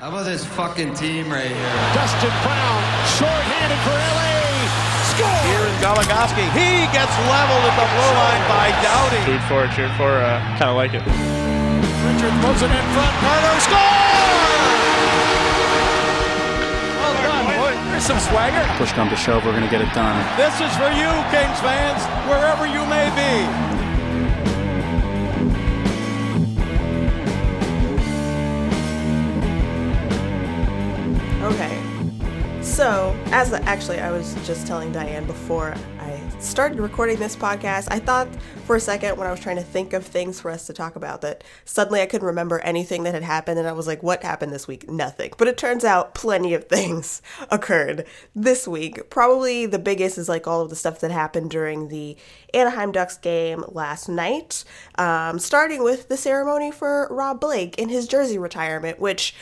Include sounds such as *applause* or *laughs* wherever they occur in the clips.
How about this fucking team right here? Dustin Brown, short-handed for LA. Score! Here is Goligoski. He gets leveled at the blue line by Doughty. Food for, it, cheered for, uh, kind of like it. Richard throws it in front. Carter score! Well done, boy. There's some swagger. Push come to shove, we're going to get it done. This is for you, Kings fans, wherever you may be. So, as the, actually, I was just telling Diane before I started recording this podcast, I thought for a second when I was trying to think of things for us to talk about that suddenly I couldn't remember anything that had happened, and I was like, what happened this week? Nothing. But it turns out plenty of *laughs* things occurred this week. Probably the biggest is like all of the stuff that happened during the Anaheim Ducks game last night, um, starting with the ceremony for Rob Blake in his jersey retirement, which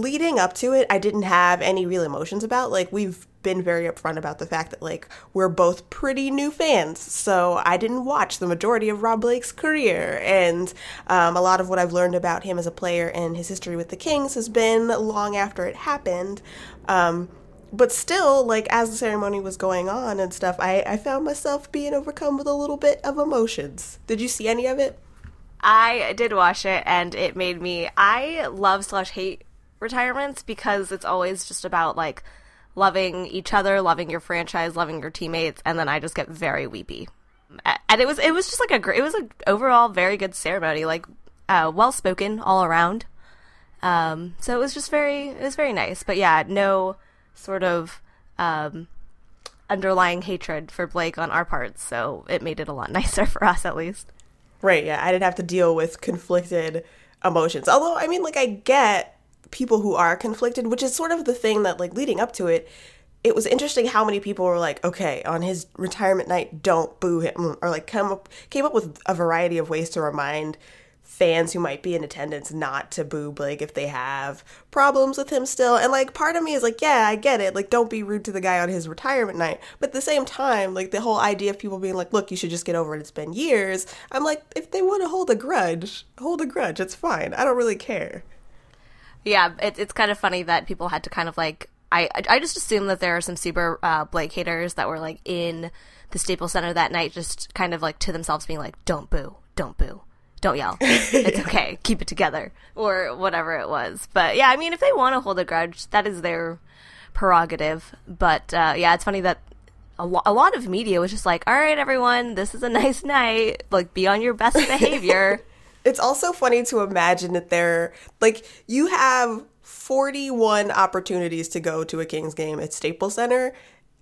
leading up to it, I didn't have any real emotions about. Like, we've been very upfront about the fact that, like, we're both pretty new fans. So I didn't watch the majority of Rob Blake's career. And um, a lot of what I've learned about him as a player and his history with the Kings has been long after it happened. Um, but still, like, as the ceremony was going on and stuff, I, I found myself being overcome with a little bit of emotions. Did you see any of it? I did watch it and it made me I love slash hate retirements because it's always just about like loving each other, loving your franchise, loving your teammates, and then I just get very weepy. And it was it was just like a great it was a overall very good ceremony, like uh, well spoken all around. Um, so it was just very it was very nice, but yeah, no sort of um, underlying hatred for Blake on our parts, so it made it a lot *laughs* nicer for us at least. Right, yeah, I didn't have to deal with conflicted emotions. Although, I mean, like, I get people who are conflicted, which is sort of the thing that like leading up to it, it was interesting how many people were like, okay, on his retirement night, don't boo him, or like come up came up with a variety of ways to remind fans who might be in attendance not to boo Blake if they have problems with him still. And like part of me is like, yeah, I get it. Like don't be rude to the guy on his retirement night. But at the same time, like the whole idea of people being like, look, you should just get over it. It's been years. I'm like, if they want to hold a grudge, hold a grudge. It's fine. I don't really care. Yeah, it, it's kind of funny that people had to kind of like. I I just assume that there are some super uh, Blake haters that were like in the Staples Center that night, just kind of like to themselves being like, "Don't boo, don't boo, don't yell, *laughs* it's okay, keep it together," or whatever it was. But yeah, I mean, if they want to hold a grudge, that is their prerogative. But uh, yeah, it's funny that a, lo- a lot of media was just like, "All right, everyone, this is a *laughs* nice night. Like, be on your best *laughs* behavior." It's also funny to imagine that they're like you have 41 opportunities to go to a Kings game at Staples Center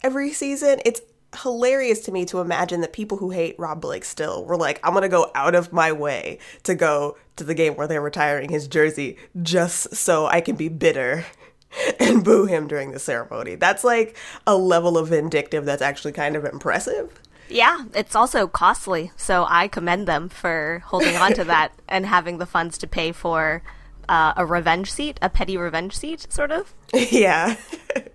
every season. It's hilarious to me to imagine that people who hate Rob Blake still were like, I'm gonna go out of my way to go to the game where they're retiring his jersey just so I can be bitter *laughs* and boo him during the ceremony. That's like a level of vindictive that's actually kind of impressive. Yeah, it's also costly, so I commend them for holding on to *laughs* that and having the funds to pay for uh, a revenge seat, a petty revenge seat, sort of. Yeah.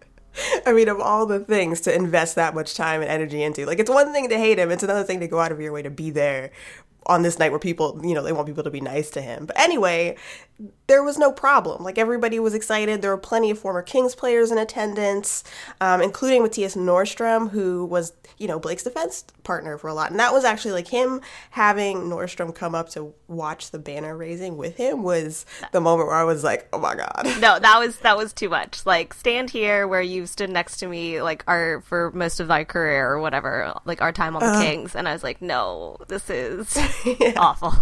*laughs* I mean, of all the things to invest that much time and energy into, like, it's one thing to hate him, it's another thing to go out of your way to be there on this night where people, you know, they want people to be nice to him. But anyway, there was no problem. Like everybody was excited. There were plenty of former Kings players in attendance, um, including Mattias Norstrom, who was, you know, Blake's defense partner for a lot. And that was actually like him having Norstrom come up to watch the banner raising with him was the moment where I was like, oh my god. No, that was that was too much. Like stand here where you stood next to me, like our for most of my career or whatever, like our time on the uh, Kings, and I was like, no, this is *laughs* yeah. awful.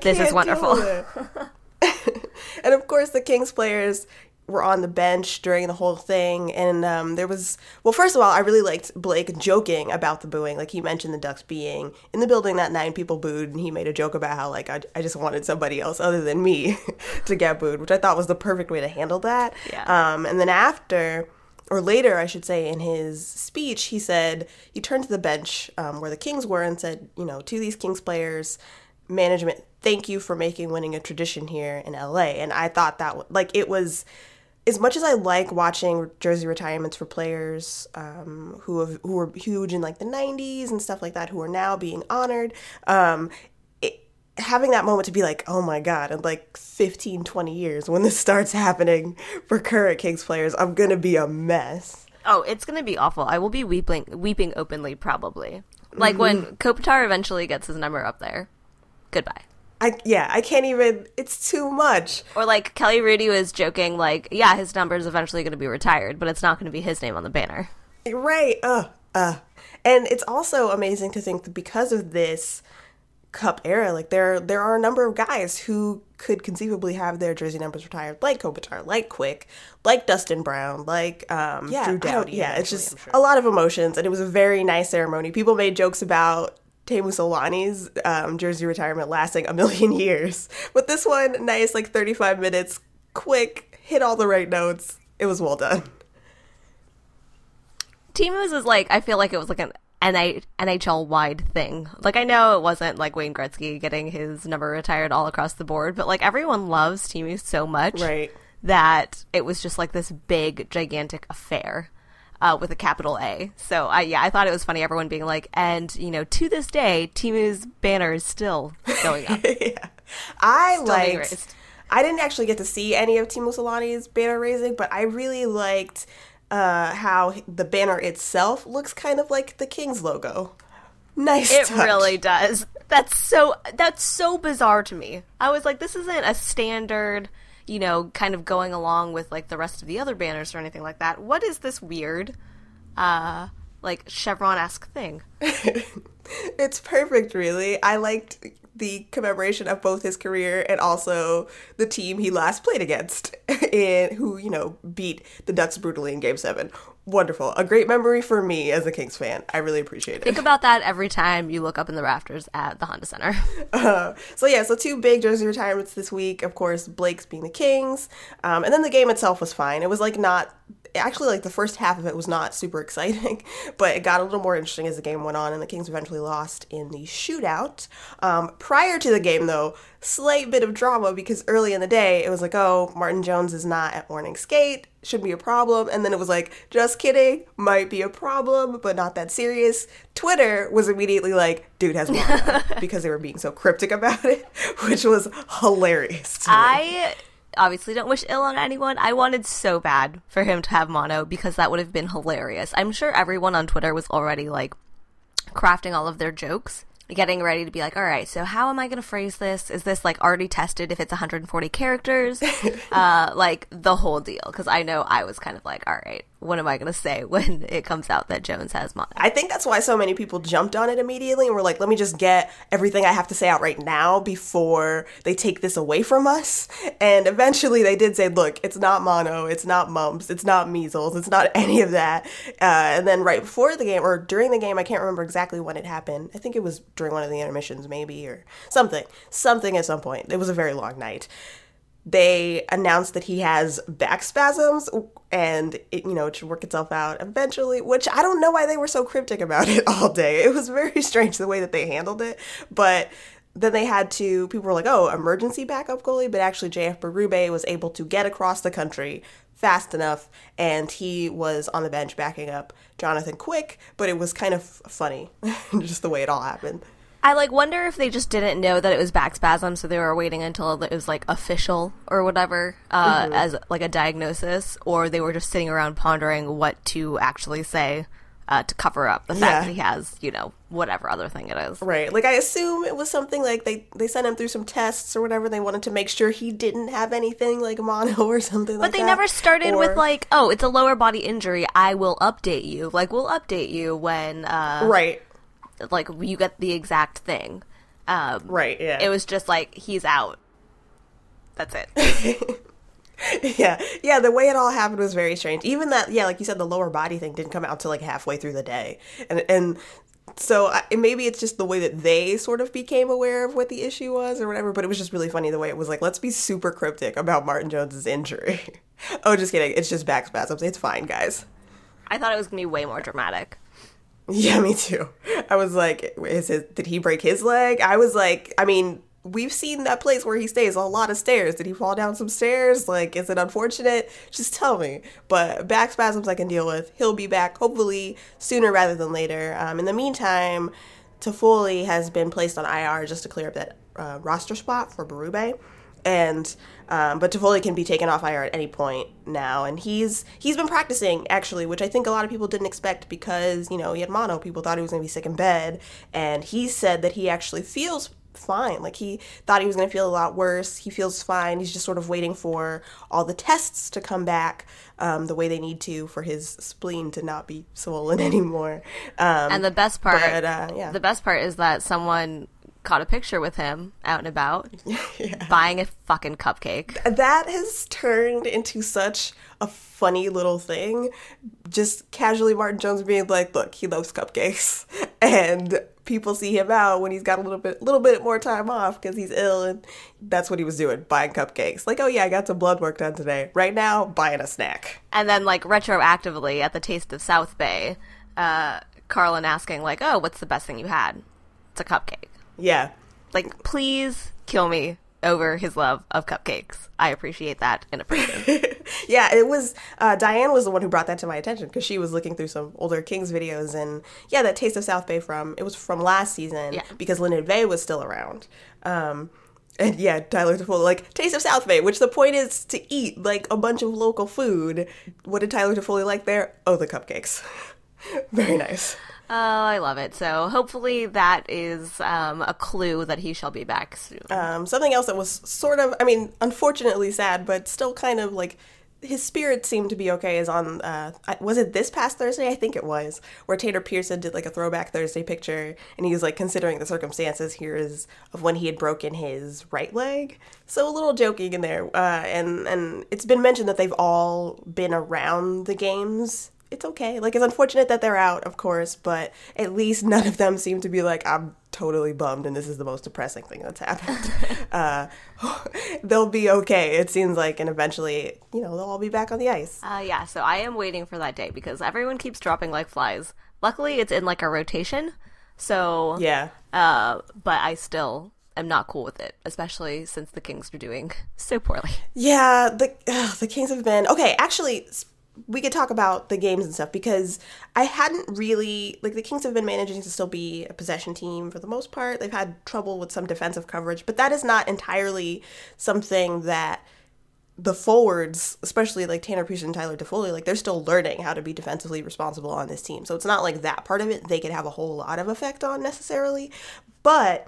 this is wonderful. *laughs* *laughs* and of course, the Kings players were on the bench during the whole thing. And um, there was, well, first of all, I really liked Blake joking about the booing. Like, he mentioned the Ducks being in the building that night, people booed, and he made a joke about how, like, I, I just wanted somebody else other than me *laughs* to get booed, which I thought was the perfect way to handle that. Yeah. Um, and then after, or later, I should say, in his speech, he said, he turned to the bench um, where the Kings were and said, you know, to these Kings players, management, thank you for making winning a tradition here in LA. And I thought that, like, it was as much as I like watching jersey retirements for players um, who have who were huge in like the '90s and stuff like that, who are now being honored, um, it having that moment to be like, oh my God, in like 15, 20 years, when this starts happening for current Kings players, I'm going to be a mess. Oh, it's gonna be awful. I will be weeping, weeping openly, probably. Like when Kopitar eventually gets his number up there. Goodbye. I, yeah, I can't even, it's too much. Or like Kelly Hrudey was joking, like, yeah, his number is eventually going to be retired, but it's not going to be his name on the banner. Right. Uh, uh. And it's also amazing to think that because of this cup era, like there there are a number of guys who could conceivably have their jersey numbers retired, like Kopitar, like Quick, like Dustin Brown, like um, Yeah, Drew don't- Doughty. Yeah, it's eventually, just sure. a lot of emotions, and it was a very nice ceremony. People made jokes about Teemu Selanne's um, jersey retirement lasting a million *laughs* years, but this one, nice, like 35 minutes, quick, hit all the right notes. It was well done. Teemu's is like I feel like it was like an NHL wide thing. Like I know it wasn't like Wayne Gretzky getting his number retired all across the board, but like everyone loves Timu so much Right. that it was just like this big gigantic affair. Uh, with a capital A. So I yeah, I thought it was funny everyone being like, and you know, to this day, Teemu's banner is still going up. *laughs* yeah. I Still liked. I didn't actually get to see any of Teemu Selanne's banner raising, but I really liked uh, how the banner itself looks kind of like the Kings logo. Nice. It touch. really does. That's so that's so bizarre to me. I was like, this isn't a standard, you know, kind of going along with like the rest of the other banners or anything like that. What is this weird, uh, like chevron esque thing? *laughs* It's perfect, really. I liked the commemoration of both his career and also the team he last played against, *laughs* and who you know beat the Ducks brutally in Game Seven. Wonderful, a great memory for me as a Kings fan. I really appreciate it. Think about that every time you look up in the rafters at the Honda Center. *laughs* *laughs* Uh, so yeah, so two big jersey retirements this week. Of course, Blake's being the Kings, um, and then the game itself was fine. It was like not actually like the first half of it was not super exciting, *laughs* but it got a little more interesting as the game went on, and the Kings eventually lost in the shootout. Um, prior to the game, though, slight bit of drama because early in the day it was like, oh, Martin Jones is not at morning skate. Should be a problem. And then it was like, just kidding, might be a problem, but not that serious. Twitter was immediately like, dude has mono *laughs* because they were being so cryptic about it, *laughs* which was hilarious. to me. Obviously don't wish ill on anyone. I wanted so bad for him to have mono because that would have been hilarious. I'm sure everyone on Twitter was already like crafting all of their jokes, getting ready to be like, all right, so how am I going to phrase this? Is this like already tested if it's 140 characters? *laughs* uh, like the whole deal. Because I know I was kind of like, all right, what am I going to say *laughs* when it comes out that Jones has mono? I think that's why so many people jumped on it immediately and were like, let me just get everything I have to say out right now before they take this away from us. And eventually they did say, look, it's not mono, it's not mumps, it's not measles, it's not *laughs* any of that. Uh, and then right before the game, or during the game, I can't remember exactly when it happened. I think it was during one of the intermissions, maybe, or something. Something at some point. It was a very long night they announced that he has back spasms and it you know it should work itself out eventually which i don't know why they were so cryptic about it *laughs* all day. It was very strange the way that they handled it but then they had to people were like oh emergency backup goalie but actually jf Berube was able to get across the country fast enough and he was on the bench backing up jonathan quick but it was kind of funny *laughs* just the way it all happened I like wonder if they just didn't know that it was back spasm, so they were waiting until it was like official or whatever uh, as like a diagnosis, or they were just sitting around pondering what to actually say uh, to cover up the fact Yeah. that he has, you know, whatever other thing it is. Right. Like I assume it was something like they they sent him through some tests or whatever. They wanted to make sure he didn't have anything like *laughs* mono or something like But that. they never started Or- with like, oh, it's a lower body injury. I will update you. Like, we'll update you when, uh, Right. Like, you get the exact thing. Um, Right. Yeah. It was just like he's out. That's it. *laughs* yeah. Yeah. The way it all happened was very strange. Even that. Yeah. Like you said, the lower body thing didn't come out till like halfway through the day, and and. So I, and maybe it's just the way that they sort of became aware of what the issue was or whatever, but it was just really funny the way it was like, let's be super cryptic about Martin Jones's injury. *laughs* oh, just kidding. It's just back spasms. It's fine, guys. I thought it was gonna be way more dramatic. Yeah, me too. I was like, is it, did he break his leg? I was like, I mean, we've seen that place where he stays a lot of stairs. Did he fall down some stairs? Like, is it unfortunate? Just tell me. But back spasms I can deal with. He'll be back hopefully sooner rather than later. Um, in the meantime, Toffoli has been placed on IR just to clear up that uh, roster spot for Berube. And um, but Toffoli can be taken off IR at any point now, and he's he's been practicing actually, which I think a lot of people didn't expect because you know he had mono. People thought he was going to be sick in bed, and he said that he actually feels fine. Like he thought he was going to feel a lot worse. He feels fine. He's just sort of waiting for all the tests to come back um, the way they need to for his spleen to not be swollen *laughs* anymore. Um, And the best part, but, uh, yeah. the best part is that someone caught a picture with him out and about, *laughs* buying a fucking cupcake. that has turned into such a funny little thing. Just casually, Martin Jones being like, "Look, he loves cupcakes," *laughs* and people see him out when he's got a little bit, little bit more time off because he's ill, and that's what he was doing, buying cupcakes. Like, oh yeah, I got some blood work done today. Right now, buying a snack. And then, like, retroactively at the Taste of South Bay, uh, Carlin asking, like, oh, what's the best thing you had? It's a cupcake. Yeah, Like, please kill me over his love of cupcakes. I appreciate that in a person. yeah, it was uh, Diane was the one who brought that to my attention because she was looking through some older Kings videos and yeah, that Taste of South Bay from it was from last season Yeah. because Linden Vey was still around. Um, and yeah, Tyler Toffoli like Taste of South Bay, which the point is to eat like a bunch of local food. What did Tyler Toffoli like there? Oh, the cupcakes. *laughs* *laughs* Very nice. oh, I love it. So hopefully that is um, a clue that he shall be back soon. Um, something else that was sort of, I mean, unfortunately sad, but still kind of like his spirit seemed to be okay. Is on, uh, was it this past Thursday? I think it was, where Tater Pearson did like a throwback Thursday picture, and he was like considering the circumstances here is of when he had broken his right leg. So a little joking in there, uh, and and it's been mentioned that they've all been around the games it's okay. Like it's unfortunate that they're out, of course, but at least none of them seem to be like I'm totally bummed and this is the most depressing thing that's happened. *laughs* uh, *laughs* they'll be okay. It seems like, and eventually, you know, they'll all be back on the ice. Uh, yeah, so I am waiting for that day because everyone keeps dropping like flies. Luckily, it's in like a rotation, so Yeah, uh, but I still am not cool with it, especially since the Kings are doing so poorly. yeah. The ugh, the Kings have been okay. Actually, we could talk about the games and stuff because I hadn't really like the Kings have been managing to still be a possession team for the most part. They've had trouble with some defensive coverage, but that is not entirely something that the forwards, especially like Tanner Pearson and Tyler Toffoli, like they're still learning how to be defensively responsible on this team. So it's not like that part of it they could have a whole lot of effect on necessarily. But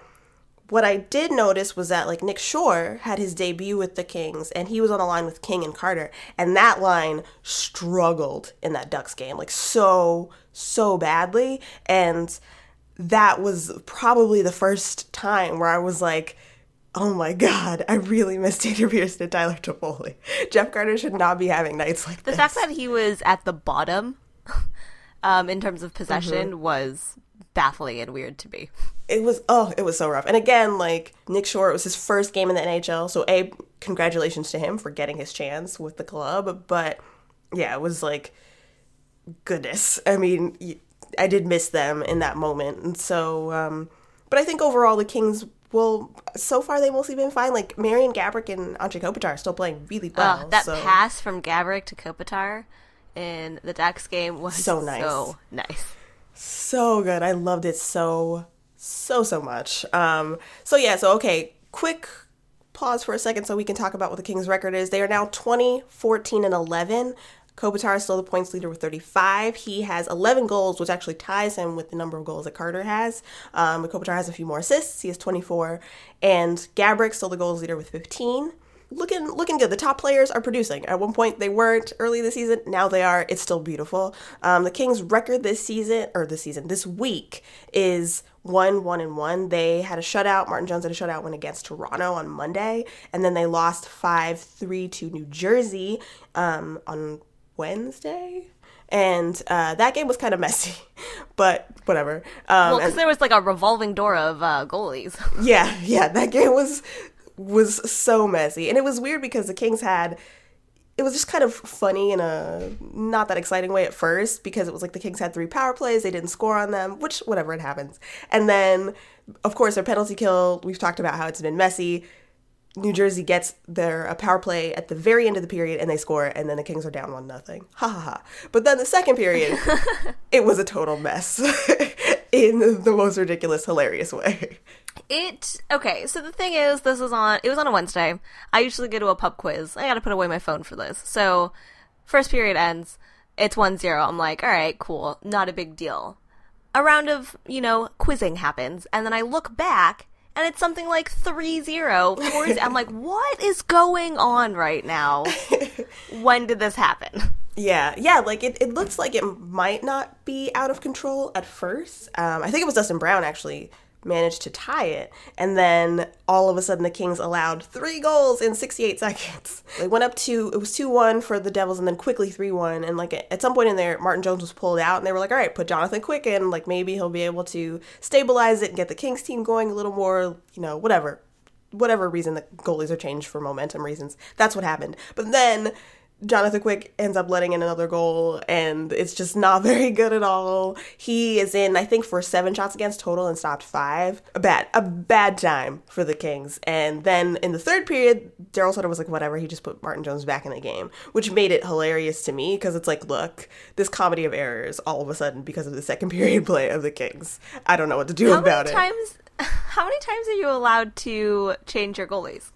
what I did notice was that like Nick Shore had his debut with the Kings and he was on a line with King and Carter and that line struggled in that Ducks game like so so badly and that was probably the first time where I was like Oh my god, I really miss Tater Pearson and Tyler Toffoli. Jeff Carter should not be having nights like this. The this. fact that he was at the bottom *laughs* um, in terms of possession Mm-hmm. was baffling and weird to me. it was oh it was so rough and again like nick shore it was his first game in the nhl so a congratulations to him for getting his chance with the club but yeah it was like goodness i mean I did miss them in that moment and so um but i think overall the kings will so far they've mostly been fine like marian gaborik and andre kopitar are still playing really well Uh, that so pass from Gaborik to Kopitar in the Ducks game was So nice. So nice. So good. I loved it so so so much. Um so yeah, so okay, quick pause for a second so we can talk about what the Kings record is. They are now 20, 14 and 11. Kopitar is still the points leader with 35. He has 11 goals, which actually ties him with the number of goals that Carter has. Um, Kopitar has a few more assists. He has 24. And Gaborik still the goals leader with 15 looking looking good. The top players are producing. At one point they weren't early this season. Now they are. It's still beautiful. Um, the Kings' record this season or this season this week is one one and one. They had a shutout. Martin Jones had a shutout win against Toronto on Monday, and then they lost five three to New Jersey um, on Wednesday. And uh, that game was kind of messy, *laughs* but whatever. Um, Well, because there was like a revolving door of uh, goalies. *laughs* yeah, yeah, that game was was so messy. And it was weird because the Kings had it was just kind of funny in a not that exciting way at first because it was like the Kings had three power plays, they didn't score on them, which whatever it happens. And then of course their penalty kill, we've talked about how it's been messy. New Jersey gets their a power play at the very end of the period and they score and then the Kings are down one nothing. Ha ha ha. But then the second period *laughs* it was a total mess. *laughs* in the most ridiculous, hilarious way. It okay. So the thing is, this is on. It was on a Wednesday. I usually go to a pub quiz. I got to put away my phone for this. So first period ends. It's one zero. I'm like, all right, cool, not a big deal. A round of you know quizzing happens, and then I look back, and it's something like 3-0. 4 I'm like, *laughs* what is going on right now? when did this happen? Yeah, yeah, like it, it looks like it might not be out of control at first. Um, I think it was Dustin Brown actually managed to tie it. And then all of a sudden, the Kings allowed three goals in 68 *laughs* seconds. They went up to, it was 2 1 for the Devils and then quickly 3 1. And like at some point in there, Martin Jones was pulled out and they were like, all right, put Jonathan Quick in. Like maybe he'll be able to stabilize it and get the Kings team going a little more, you know, whatever. Whatever reason the goalies are changed for momentum reasons. That's what happened. But then Jonathan Quick ends up letting in another goal, and it's just not *laughs* very good at all. He is in, I think, for seven shots against total and stopped five. A bad, a bad time for the Kings. And then in the third period, Darryl Sutter was like, whatever. He just put Martin Jones back in the game, which made it hilarious to me because it's like, look, this comedy of errors all of a sudden because of the second *laughs* period play of the Kings. I don't know what to do how about many it. Times, *laughs* how many times are you allowed to change your goalies?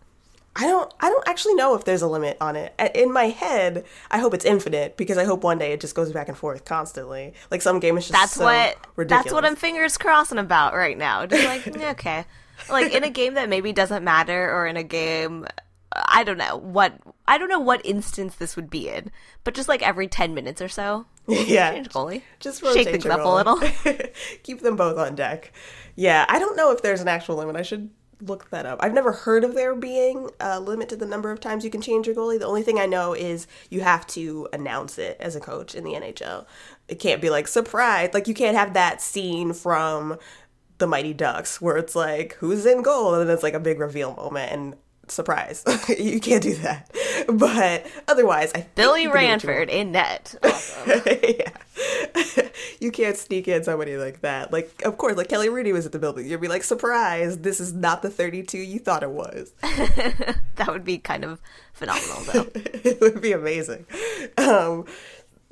I don't I don't actually know if there's a limit on it. In my head, I hope it's infinite because I hope one day it just goes back and forth constantly. Like some game is just that's so what ridiculous. that's what I'm fingers crossing about right now. Just like *laughs* okay, like in a game that maybe doesn't matter, or in a game I don't know what I don't know what instance this would be in, but just like every ten minutes or so, *laughs* yeah, change goalie, just shake things up a little, *laughs* keep them both on deck. Yeah, I don't know if there's an actual limit. I should look that up. I've never heard of there being a limit to the number of times you can change your goalie. The only thing I know is you have to announce it as a coach in the NHL. It can't be like surprise. Like you can't have that scene from the Mighty Ducks where it's like who's in goal and then it's like a big reveal moment and surprise. *laughs* you can't do that. But otherwise, I Billy Ranford in net. *laughs* Awesome. yeah. *laughs* you can't sneak in somebody like that. Like, of course, like Kelly Hrudey was at the building. You'd be like, surprise, this is not the 32 you thought it was. that would be kind of phenomenal, though. it would be amazing. Um,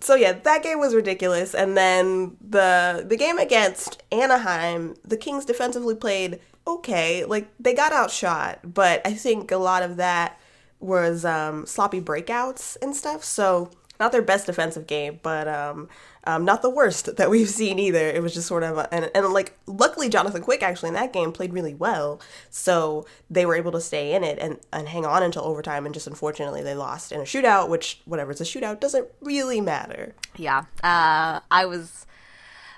so yeah, that game was ridiculous. And then the the game against Anaheim, the Kings defensively played okay. Like they got outshot, but I think a lot of that was um, sloppy breakouts and stuff. So not their best defensive game, but um, um, not the worst *laughs* that we've seen either. It was just sort of, a, and, and like, luckily, Jonathan Quick actually in that game played really well. So they were able to stay in it and, and hang on until overtime. And just unfortunately, they lost in a shootout, which, whatever, it's a shootout, doesn't really matter. Yeah. Uh, I was,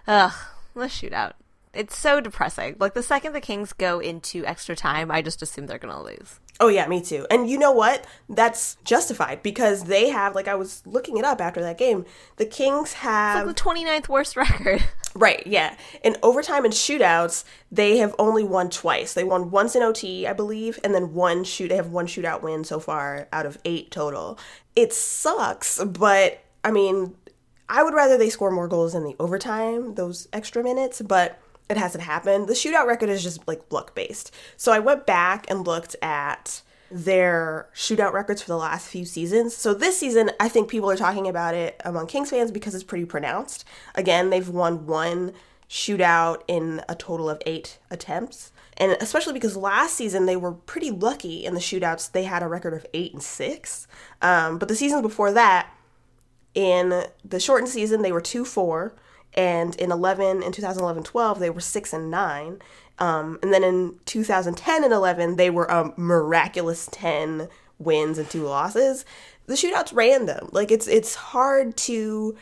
ugh, the shootout. It's so depressing. Like, the second the Kings go into extra time, I just assume they're going to lose. Oh yeah, me too. And you know what? That's justified because they have like I was looking it up after that game. The Kings have it's like the 29th worst *laughs* record. Right, yeah. In overtime and shootouts, they have only won twice. They won once in OT, I believe, and then one shoot they have one shootout win so far out of 8 total. It sucks, but I mean, I would rather they score more goals in the overtime, those extra minutes, but it hasn't happened. The shootout record is just like luck based. So I went back and looked at their shootout records for the last few seasons. So this season, I think people are talking about it among Kings fans because it's pretty pronounced. Again, they've won one shootout in a total of eight attempts. And especially because last season they were pretty lucky in the shootouts. They had a record of eight and six. Um, but the seasons before that, in the shortened season, they were 2 4 and in 11 in 2011 12 they were 6 and 9 um, and then in 2010 and 11 they were a miraculous 10 wins and 2 losses. The shootouts random. Like it's it's hard to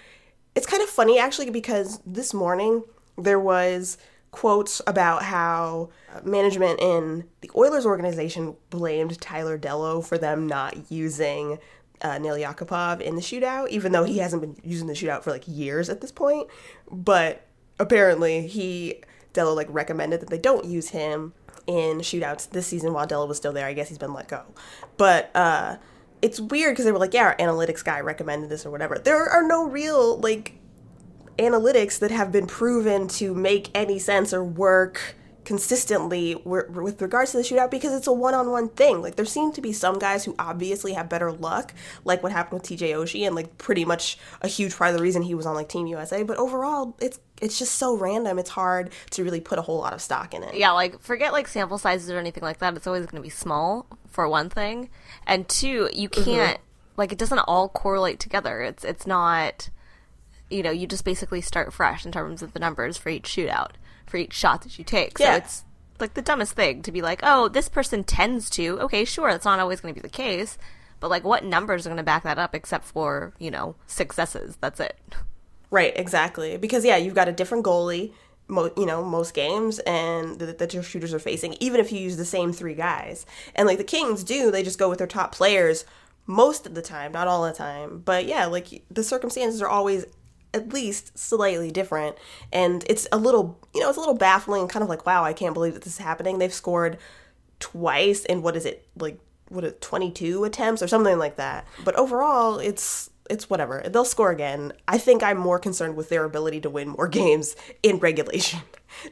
it's kind of funny actually because this morning there was quotes about how management in the Oilers organization blamed Tyler Dellow for them not using uh, Nail Yakupov in the shootout, even though he hasn't been using the shootout for like years at this point. But apparently, he Dellow like recommended that they don't use him in shootouts this season while Dellow was still there. I guess he's been let go. But uh, it's weird because they were like, yeah, our analytics guy recommended this or whatever. There are no real like analytics that have been proven to make any sense or work consistently with regards to the shootout because it's a one-on-one thing. Like there seem to be some guys who obviously have better luck, like what happened with TJ Oshie, and like pretty much a huge part of the reason he was on like Team USA. But overall, it's it's just so random. It's hard to really put a whole lot of stock in it. Yeah, like forget like sample sizes or anything like that. It's always going to be small for one thing, and two, you mm-hmm. can't like it doesn't all correlate together. It's it's not, you know, you just basically start fresh in terms of the numbers for each shootout for each shot that you take. So Yeah. it's like the dumbest thing to be like, oh, this person tends to. Okay, sure, that's not always going to be the case, but like, what numbers are going to back that up except for you know successes? That's it. Right, exactly. Because yeah, you've got a different goalie, mo- you know, most games, and that, that your shooters are facing, even if you use the same three guys. And like the Kings do, they just go with their top players most of the time, not all the time. But yeah, like the circumstances are always at least slightly different, and it's a little, you know, it's a little baffling, kind of like, wow, I can't believe that this is happening. They've scored twice in what is it like what a 22 attempts or something like that but overall it's it's whatever they'll score again i think i'm more concerned with their ability to win more *laughs* games in regulation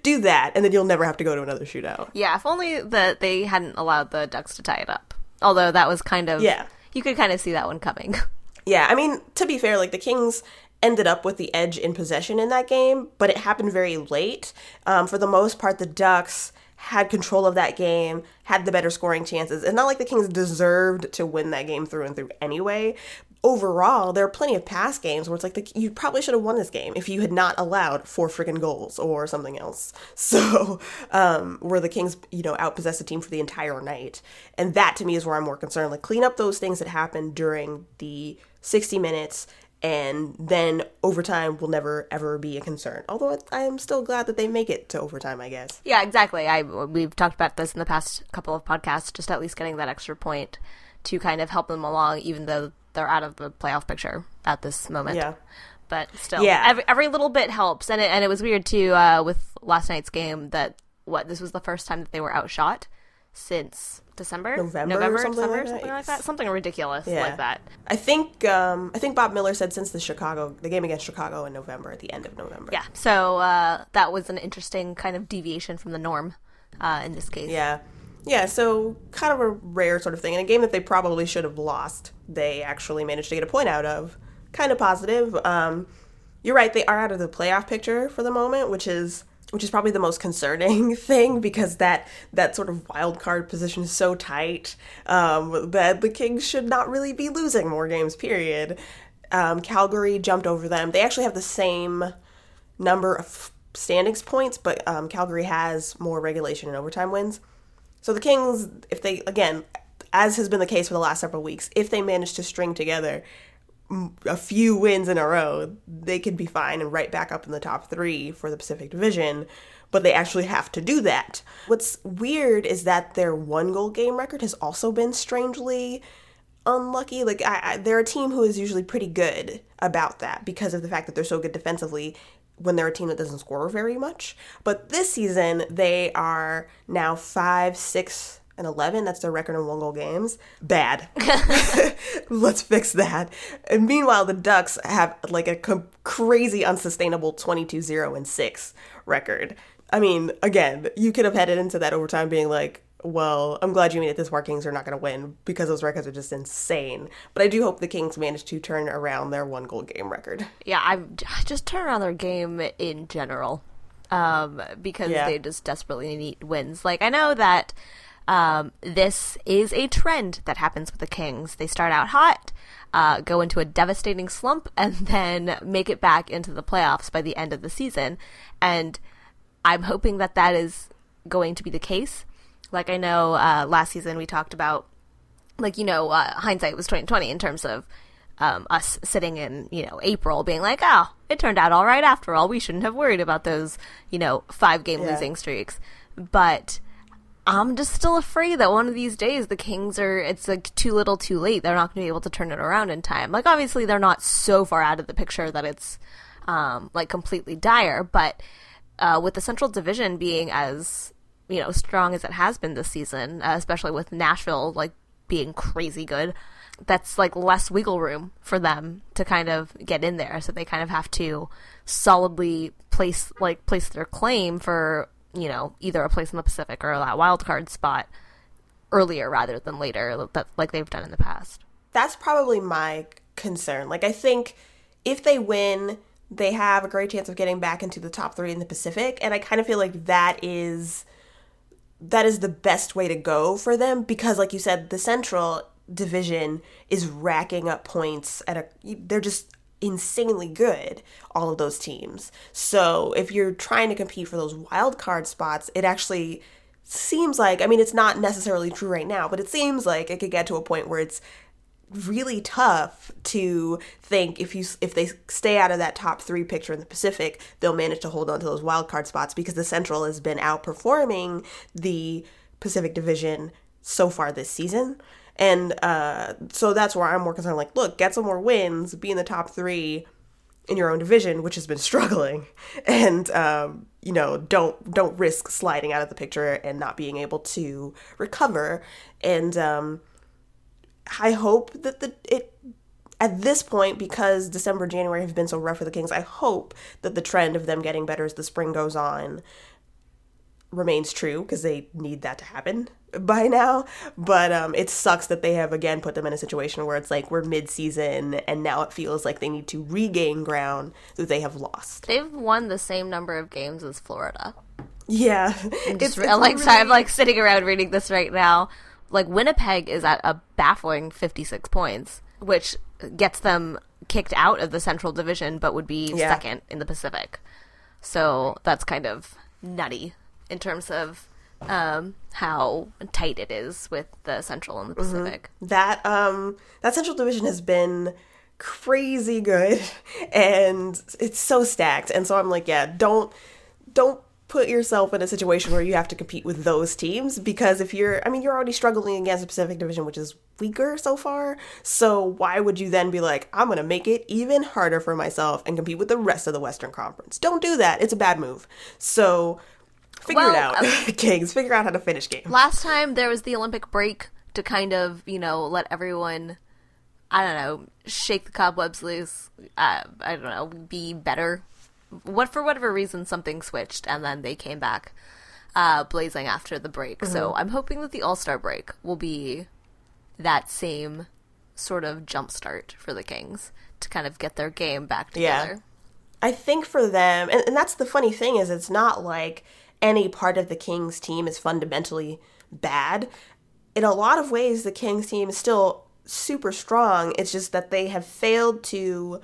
do that and then you'll never have to go to another shootout Yeah, if only that they hadn't allowed the Ducks to tie it up. Although that was kind of Yeah. you could kind of see that one coming. *laughs* yeah i mean to be fair like the kings ended up with the edge in possession in that game but it happened very late. Um, for the most part the ducks had control of that game had the better scoring chances it's not like the kings deserved to win that game through and through anyway. Overall there are plenty of past games where it's like the, you probably should have won this game if you had not allowed four freaking goals or something else. *laughs* So um, where the kings you know outpossessed the team for the entire night. And that to me is where i'm more concerned. Like clean up those things that happened during the 60 minutes and then overtime will never ever be a concern. Although I am still glad that they make it to overtime, I guess. yeah, exactly. I we've talked about this in the past couple of podcasts. Just at least getting that extra point to kind of help them along, even though they're out of the playoff picture at this moment. Yeah. But still, Yeah. every, every little bit helps, and it, and it was weird too uh, with last night's game that what this was the first time that they were outshot since December, November or November, something December, like that? something like that, something ridiculous Yeah. like that. I think um, I think Bob Miller said since the Chicago the game against Chicago in November at the end of November. Yeah, so uh, that was an interesting kind of deviation from the norm uh, in this case. Yeah. Yeah, so kind of a rare sort of thing. In a game that they probably should have lost, they actually managed to get a point out of. Kind of positive. Um, you're right, they are out of the playoff picture for the moment, which is which is probably the most concerning *laughs* thing because that that sort of wild card position is so tight um, that the Kings should not really be losing more games. Period. Um, Calgary jumped over them. They actually have the same number of standings points, but um, Calgary has more regulation and overtime wins. So the Kings, if they again, as has been the case for the last several weeks, if they manage to string together a few wins in a row, they could be fine and right back up in the top three for the Pacific Division. But they actually have to do that. What's weird is that their one goal game record has also been strangely unlucky. Like I, I, they're a team who is usually pretty good about that because of the fact that they're so good defensively when they're a team that doesn't score very much. But this season they are now five, six, and eleven. That's their record in one goal games. Bad. *laughs* *laughs* Let's fix that. And meanwhile, the Ducks have like a com- crazy unsustainable 22-0 and six record. I mean, again, you could have headed into that overtime being like, well, I'm glad you made it this far. Kings are not going to win because those records are just insane. But I do hope the Kings manage to turn around their one goal game record. Yeah, I'm just turn around their game in general, um, because Yeah. they just desperately need wins. Like I know that um, this is a trend that happens with the Kings. They start out hot, uh, go into a devastating slump, *laughs* and then make it back into the playoffs by the end of the season. And I'm hoping that that is going to be the case. Like I know uh, last season we talked about like you know uh, hindsight was 2020 in terms of um, us sitting in you know April being like oh it turned out all right after all we shouldn't have worried about those you know five game Yeah. losing streaks but I'm just still afraid that one of these days the Kings are it's like too little too late they're not going to be able to turn it around in time like obviously they're not so far out of the picture that it's um, like completely dire but uh, with the Central Division being as you know strong as it has been this season, uh, especially with Nashville like being crazy good, that's like less wiggle room for them to kind of get in there. So they kind of have to solidly place like place their claim for you know, either a place in the Pacific or that wild card spot earlier rather than later, that, like they've done in the past. That's probably my concern. Like, I think if they win, they have a great chance of getting back into the top three in the Pacific. And I kind of feel like that is that is the best way to go for them because like you said the central division is racking up points at a they're just insanely good all of those teams so if you're trying to compete for those wild card spots it actually seems like i mean it's not necessarily true right now but it seems like it could get to a point where it's really tough to think if you if they stay out of that top three picture in the Pacific, they'll manage to hold on to those wild card spots because the Central has been outperforming the Pacific Division so far this season. And uh, so that's where I'm more concerned. Like, look, get some more wins, be in the top three in your own division, which has been *laughs* struggling, and um, you know, don't don't risk sliding out of the picture and not being able to recover. And um, I hope that the it at this point because December January have been so rough for the Kings. I hope that the trend of them getting better as the spring goes on remains true because they need that to happen by now. But um, it sucks that they have again put them in a situation where it's like we're mid season and now it feels like they need to regain ground that they have lost. They've won the same number of games as Florida. Yeah, *laughs* it's, it's like really... I'm like sitting around reading this right now like Winnipeg is at a baffling 56 points, which gets them kicked out of the Central Division, but would be yeah. second in the Pacific. So that's kind of nutty in terms of um, how tight it is with the Central and the mm-hmm. Pacific. Mm-hmm. That um, that Central Division has been crazy good, *laughs* and it's so stacked. And so I'm like, yeah, don't don't put yourself in a situation where you have to compete with those teams because if you're I mean you're already struggling against the Pacific Division which is weaker so far so why would you then be like I'm going to make it even harder for myself and compete with the rest of the Western Conference don't do that it's a bad move so figure well, it out uh, *laughs* Kings figure out how to finish games last time there was the Olympic break to kind of you know let everyone I don't know shake the cobwebs loose uh, I don't know be better what for whatever reason something switched and then they came back uh, blazing after the break. Mm-hmm. So I'm hoping that the All Star break will be that same sort of jumpstart for the Kings to kind of get their game back together. Yeah. I think for them, and, and that's the funny thing is, it's not like any part of the Kings team is fundamentally bad. In a lot of ways, the Kings team is still super strong. It's just that they have failed to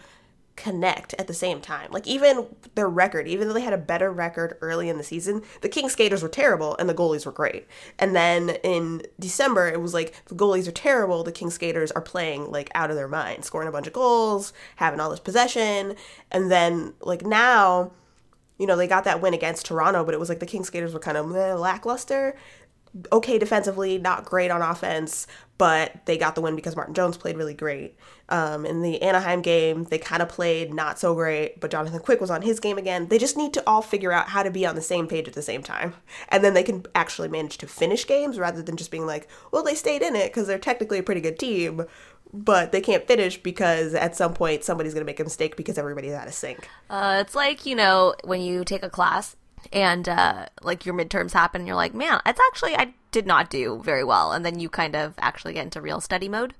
connect at the same time. Like even their record, even though they had a better record early in the season, the King skaters were terrible and the goalies were great. And then in December, it was like the goalies are terrible, the King skaters are playing like out of their mind, scoring a bunch of goals, having all this possession, and then like now, you know, they got that win against Toronto, but it was like the King skaters were kind of lackluster okay defensively, not great on offense, but they got the win because Martin Jones played really great. Um, in the Anaheim game, they kind of played not so great, but Jonathan Quick was on his game again. They just need to all figure out how to be on the same page at the same time. *laughs* And then they can actually manage to finish games rather than just being like, well, they stayed in it because they're technically a pretty good team, but they can't finish because at some point somebody's going to make a mistake because everybody's out of sync. Uh, it's like, you know, when you take a class and uh, like your midterms happen and you're like man it's actually i did not do very well. And then you kind of actually get into real study mode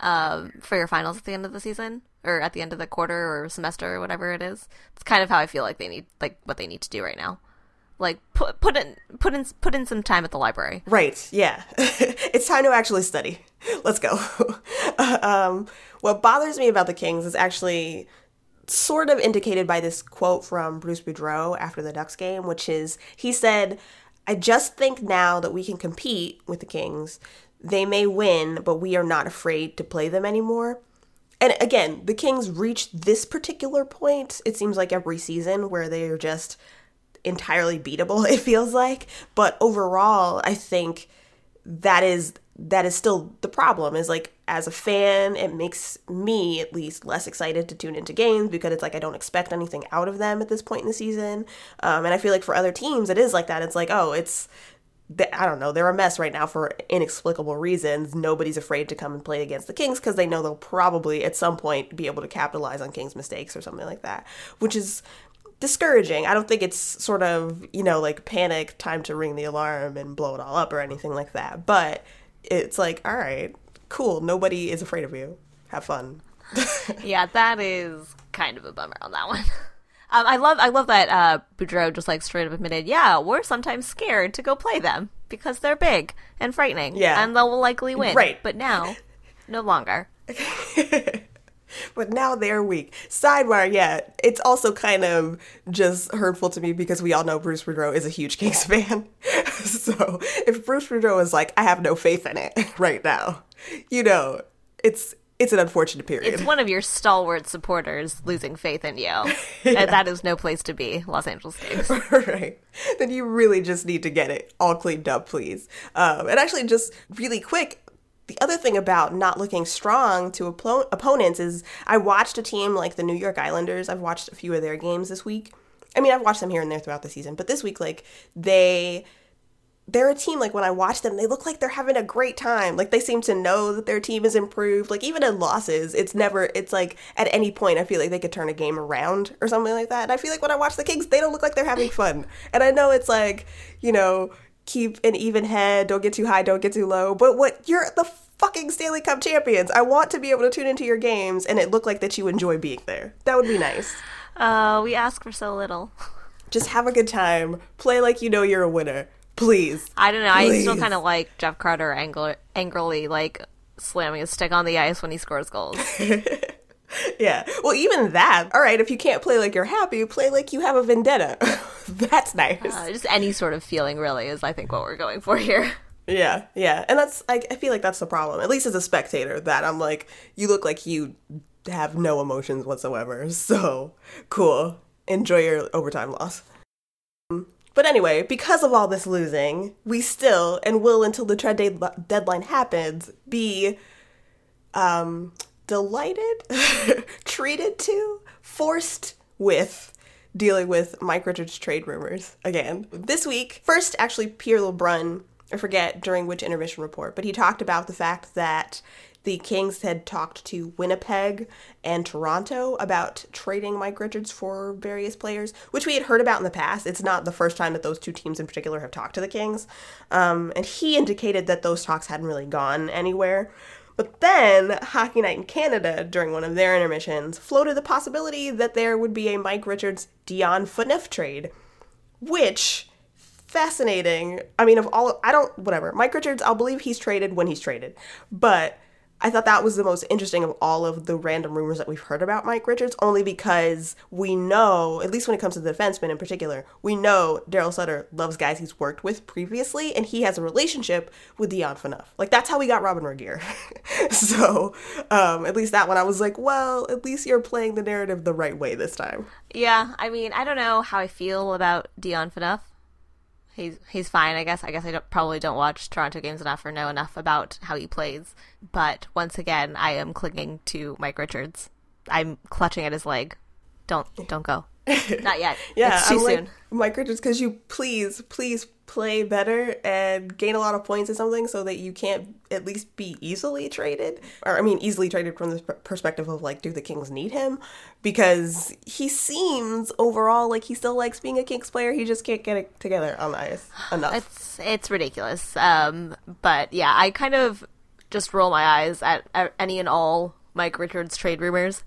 um, for your finals at the end of the season or at the end of the quarter or semester or whatever it is. It's kind of how i feel like they need like what they need to do right now. Like put put in put in put in some time at the library. Right yeah. *laughs* It's time to actually study *laughs* let's go *laughs* um, what bothers me about the kings is actually sort of indicated by this quote from Bruce Boudreau after the Ducks game, which is he said, I just think now that we can compete with the Kings, they may win, but we are not afraid to play them anymore. And again, the Kings reached this particular point, it seems like every season, where they are just entirely beatable, *laughs* it feels like. But overall, I think that is that is still the problem is like as a fan it makes me at least less excited to tune into games because it's like i don't expect anything out of them at this point in the season um, and i feel like for other teams it is like that it's like oh it's I don't know, they're a mess right now for inexplicable reasons. Nobody's afraid to come and play against the Kings because they know they'll probably at some point be able to capitalize on Kings' mistakes or something like that, which is discouraging. I don't think it's sort of, you know, like panic, time to ring the alarm and blow it all up or anything like that. But it's like, all right, cool. Nobody is afraid of you. Have fun. *laughs* yeah, that is kind of a bummer on that one. *laughs* Um, I love I love that uh, Boudreau just like straight up admitted, yeah, we're sometimes scared to go play them because they're big and frightening, Yeah. and they'll likely win, Right. But now, no longer. *laughs* *laughs* but now they're weak. Sidebar, yeah, it's also kind of just hurtful to me because we all know Bruce Boudreau is a huge Kings *laughs* fan. *laughs* so if Bruce Boudreau is like, I have no faith in it right now, you know, it's it's an unfortunate period. It's one of your stalwart supporters losing faith in you. And that is no place to be, Los Angeles Kings. right. Then you really just need to get it all cleaned up, please. Um, and actually, just really quick, the other thing about not looking strong to oppo- opponents is I watched a team like the New York Islanders. I've watched a few of their games this week. I mean, I've watched them here and there throughout the season, but this week, like, they. They're a team like when I watch them, they look like they're having a great time. Like they seem to know that their team is improved. Like even in losses, it's never it's like at any point I feel like they could turn a game around or something like that. And I feel like when I watch the Kings, they don't look like they're having fun. And I know it's like, you know, keep an even head, don't get too high, don't get too low. But what you're the fucking Stanley Cup champions. I want to be able to tune into your games and it look like that you enjoy being there. That would be nice. Uh, we ask for so little. *laughs* Just have a good time. Play like you know you're a winner. Please. I don't know. I still Please. kind of like Jeff Carter angler- angrily like slamming his stick on the ice when he scores goals. *laughs* *laughs* Yeah. Well, even that. All right, if you can't play like you're happy, play like you have a vendetta. *laughs* that's nice. Uh, just any sort of feeling, really, is I think what we're going for here. *laughs* yeah, yeah. And that's I, I feel like that's the problem. At least as a spectator, that I'm like, you look like you have no emotions whatsoever. So cool. Enjoy your overtime loss. But anyway, because of all this losing, we still and will until the trade de- deadline happens be um delighted, *laughs* treated to, forced with dealing with Mike Richards trade rumors again. This week, first actually Pierre LeBrun, I forget during which intermission report, but he talked about the fact that the Kings had talked to Winnipeg and Toronto about trading Mike Richards for various players, which we had heard about in the past. It's not the first time that those two teams in particular have talked to the Kings. Um, and he indicated that those talks hadn't really gone anywhere. But then Hockey Night in Canada, during one of their intermissions, floated the possibility that there would be a Mike Richards Dion Phaneuf trade, which fascinating. I mean, of all, I don't, whatever. Mike Richards, I'll believe he's traded when he's traded. But I thought that was the most interesting of all of the random rumors that we've heard about Mike Richards, only because we know, at least when it comes to the defensemen in particular, we know Darryl Sutter loves guys he's worked with previously, and he has a relationship with Dion Phaneuf. Like, that's how we got Robyn Regehr. *laughs* so, um, at least that one, I was like, well, at least you're playing the narrative the right way this time. Yeah, I mean, I don't know how I feel about Dion Phaneuf. He's he's fine, I guess. I guess I don't, probably don't watch Toronto games enough or know enough about how he plays. But once again, I am clinging to Mike Richards. I'm clutching at his leg. Don't don't go. *laughs* Not yet. Yeah, it's too I'm soon. like Mike Richards, because you please, please play better and gain a lot of points or something, so that you can't at least be easily traded, or I mean, easily traded from the perspective of like, do the Kings need him? Because he seems overall like he still likes being a Kings player. He just can't get it together on the ice *sighs* enough. It's it's ridiculous. Um, but yeah, I kind of just roll my eyes at, at any and all Mike Richards trade rumors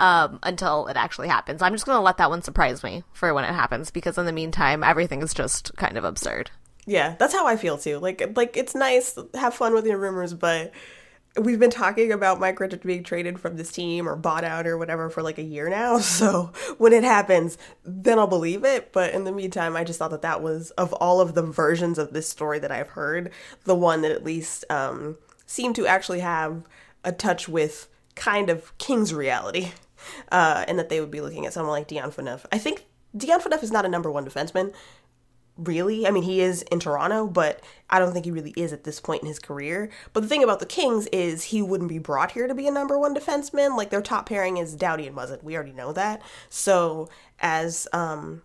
um, until it actually happens. I'm just gonna let that one surprise me for when it happens because in the meantime, everything is just kind of absurd. Yeah, that's how I feel too. Like like it's nice have fun with your rumors, but we've been talking about Mike Richards being traded from this team or bought out or whatever for like a year now. *laughs* So when it happens, then I'll believe it. But in the meantime, I just thought that that was of all of the versions of this story that I've heard, the one that at least um, seemed to actually have a touch with kind of King's reality, uh, and that they would be looking at someone like Dion Phaneuf. I think Dion Phaneuf is not a number one defenseman really. I mean, he is in Toronto, but I don't think he really is at this point in his career. But the thing about the Kings is he wouldn't be brought here to be a number one defenseman. Like their top pairing is Doughty and Muzzin. We already know that. So as um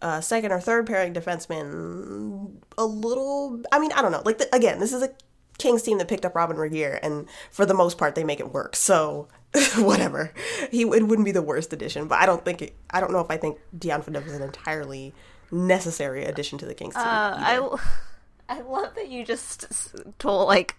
a second or third pairing defenseman, a little. I mean, I don't know. Like the, again, this is a Kings team that picked up Robyn Regehr, and for the most part, they make it work. So *laughs* whatever, he it wouldn't be the worst addition, but I don't think it, I don't know if I think Dion Phaneuf is an entirely necessary addition to the Kings team. Uh. I, *laughs* I love that you just told like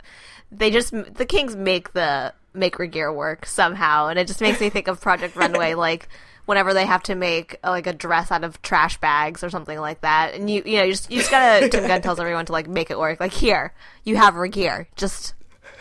they just the Kings make the make Regehr work somehow, and it just makes me think of Project *laughs* Runway, like whenever they have to make uh, like a dress out of trash bags or something like that, and you you know you just you just gotta Tim Gunn tells everyone to like make it work. Like here, you have Regehr, just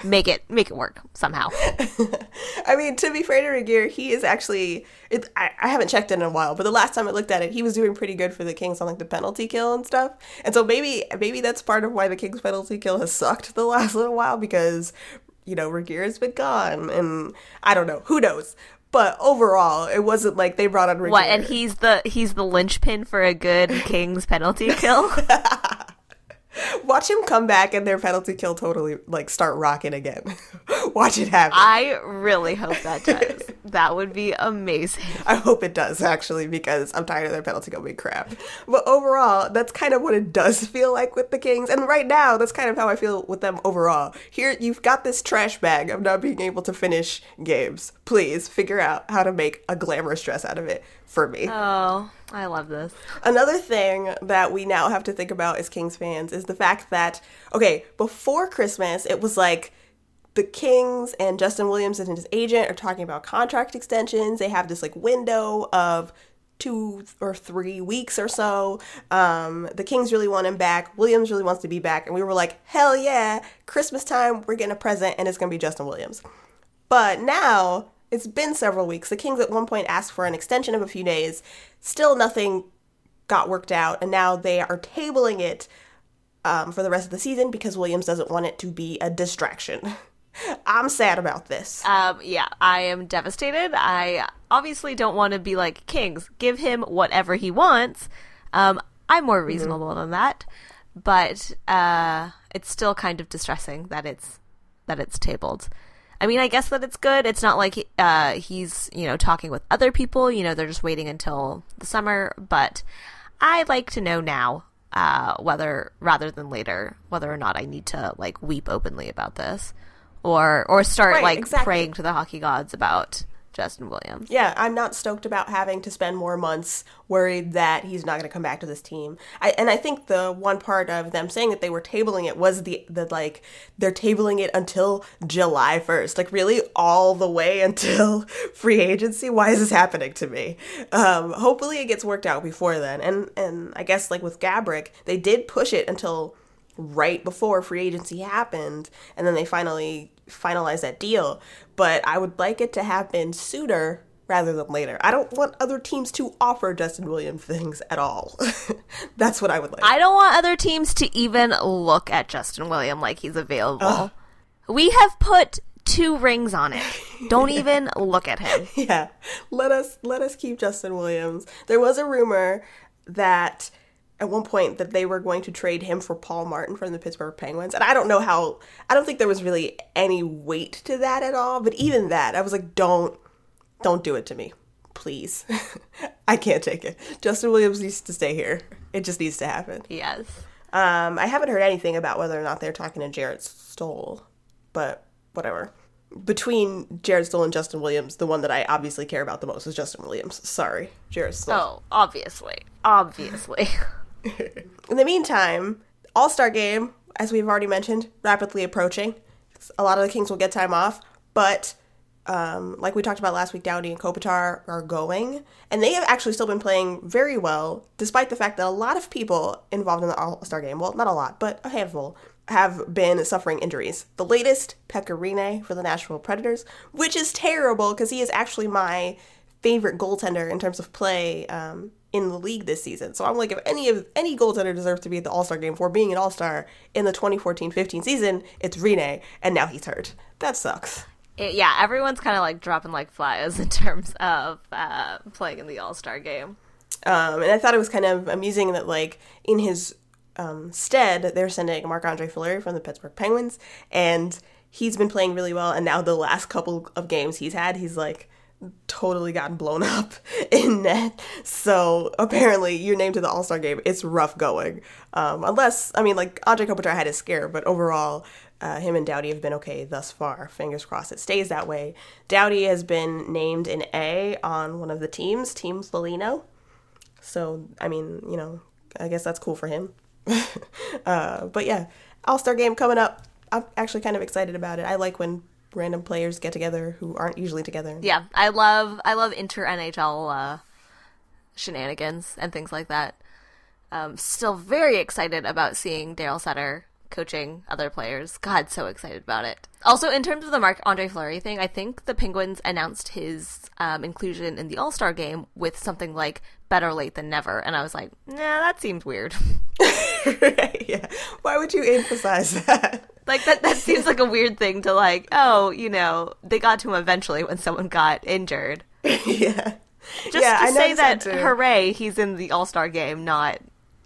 make it make it work somehow. *laughs* I mean, to be fair to Regehr, he is actually. It, I, I haven't checked in a while, but the last time I looked at it, he was doing pretty good for the Kings on like the penalty kill and stuff. And so maybe maybe that's part of why the Kings penalty kill has sucked the last little while because you know Regehr has been gone, and I don't know who knows. But overall, it wasn't like they brought on Regehr. What? And he's the he's the linchpin for a good *laughs* Kings penalty kill. *laughs* watch him come back and their penalty kill totally like start rocking again. *laughs* watch it happen. I really hope that does. *laughs* That would be amazing. I hope it does actually because I'm tired of their penalty being crap. But overall, that's kind of what it does *laughs* feel like with the Kings. And right now, that's kind of how I feel with them overall. Here, you've got this trash bag of not being able to finish games. Please figure out how to make a glamorous dress out of it for me. Oh, I love this. Another thing that we now have to think about as Kings fans is the fact that, okay, before Christmas, it was like the Kings and Justin Williams and his agent are talking about contract extensions. They have this like window of two or three weeks or so. Um, the Kings really want him back. Williams really wants to be back. And we were like, hell yeah, Christmas time, we're getting a present and it's going to be Justin Williams. But now it's been several weeks. The Kings at one point asked for an extension of a few days. Still nothing got worked out. And now they are tabling it um, for the rest of the season because Williams doesn't want it to be a distraction. *laughs* I'm sad about this. Um, yeah, I am devastated. I obviously don't want to be like Kings. Give him whatever he wants. Um, I'm more reasonable than that, but uh, it's still kind of distressing that it's that it's tabled. I mean, I guess that it's good. It's not like uh, he's you know talking with other people. You know, they're just waiting until the summer. But I'd like to know now uh, whether rather than later whether or not I need to like weep openly about this or or start Right, like exactly. praying to the hockey gods about Justin Williams. yeah, I'm not stoked about having to spend more months worried that he's not going to come back to this team. I, and I think the one part of them saying that they were tabling it was the the like they're tabling it until July 1st. Like really all the way *laughs* until free agency. Why is this happening to me? Um, hopefully it gets worked out before then. And and I guess like with Gaborik, they did push it until right before free agency happened and then they finally finalized that deal but i would like it to happen sooner rather than later i don't want other teams to offer justin williams things at all *laughs* that's what i would like I don't want other teams to even look at Justin Williams like he's available. We have put two rings on it. Don't *laughs* even look at him. yeah let us let us keep justin williams there was a rumor that at one point that they were going to trade him for Paul Martin from the Pittsburgh Penguins. And I don't know how I don't think there was really any weight to that at all, but even that, I was like don't don't do it to me. Please. *laughs* I can't take it. Justin Williams needs to stay here. It just needs to happen. Yes. Um, I haven't heard anything about whether or not they're talking to Jarret Stoll, but whatever. Between Jarret Stoll and Justin Williams, the one that I obviously care about the most is Justin Williams. Sorry, Jarret Stoll. Oh, obviously. Obviously. *laughs* In the meantime, All Star Game, as we've already mentioned, rapidly approaching. A lot of the Kings will get time off, but um, like we talked about last week, Doughty and Kopitar are going, and they have actually still been playing very well, despite the fact that a lot of people involved in the All Star Game, well, not a lot, but a handful, have been suffering injuries. The latest, Pekka Rinne for the Nashville Predators, which is terrible because he is actually my favorite goaltender in terms of play um, in the league this season. So I'm like, if any of any goaltender deserves to be at the All Star game for being an All Star in the 2014-15 season, it's Rinne, and now he's hurt. That sucks. It- yeah, everyone's kind of like dropping like flies in *laughs* terms of uh, playing in the All Star game. Um, and I thought it was kind of amusing that like in his um, stead, they're sending Marc Andre Fleury from the Pittsburgh Penguins, and he's been playing really well. And now the last couple of games he's had, he's like totally gotten blown *laughs* up in net. So apparently, you're named to the All Star game. It's rough going. Um, unless I mean, like Andre Kopitar had his scare, but overall, uh, him and Doughty have been okay thus far. Fingers crossed it stays that way. Doughty has been named an A on one of the teams, Team Foligno. So, I mean, you know, I guess that's cool for him. *laughs* uh, but yeah, All Star game coming up. I'm actually kind of excited about it. I like when random players get together who aren't usually together. Yeah, I love I love inter NHL uh, shenanigans and things like that. Um, still very excited about seeing Darryl Sutter coaching other players. God, so excited about it. Also, in terms of the Marc Andre Fleury thing, I think the Penguins announced his um, inclusion in the All Star game with something like "better late than never," and I was like, "Nah, that seems weird." *laughs* *laughs* yeah. Why would you emphasize that? Like that that seems like a weird thing to like, oh, you know, they got to him eventually when someone got injured. *laughs* yeah. Just Yeah, to I say that, that hooray, he's in the All Star game, not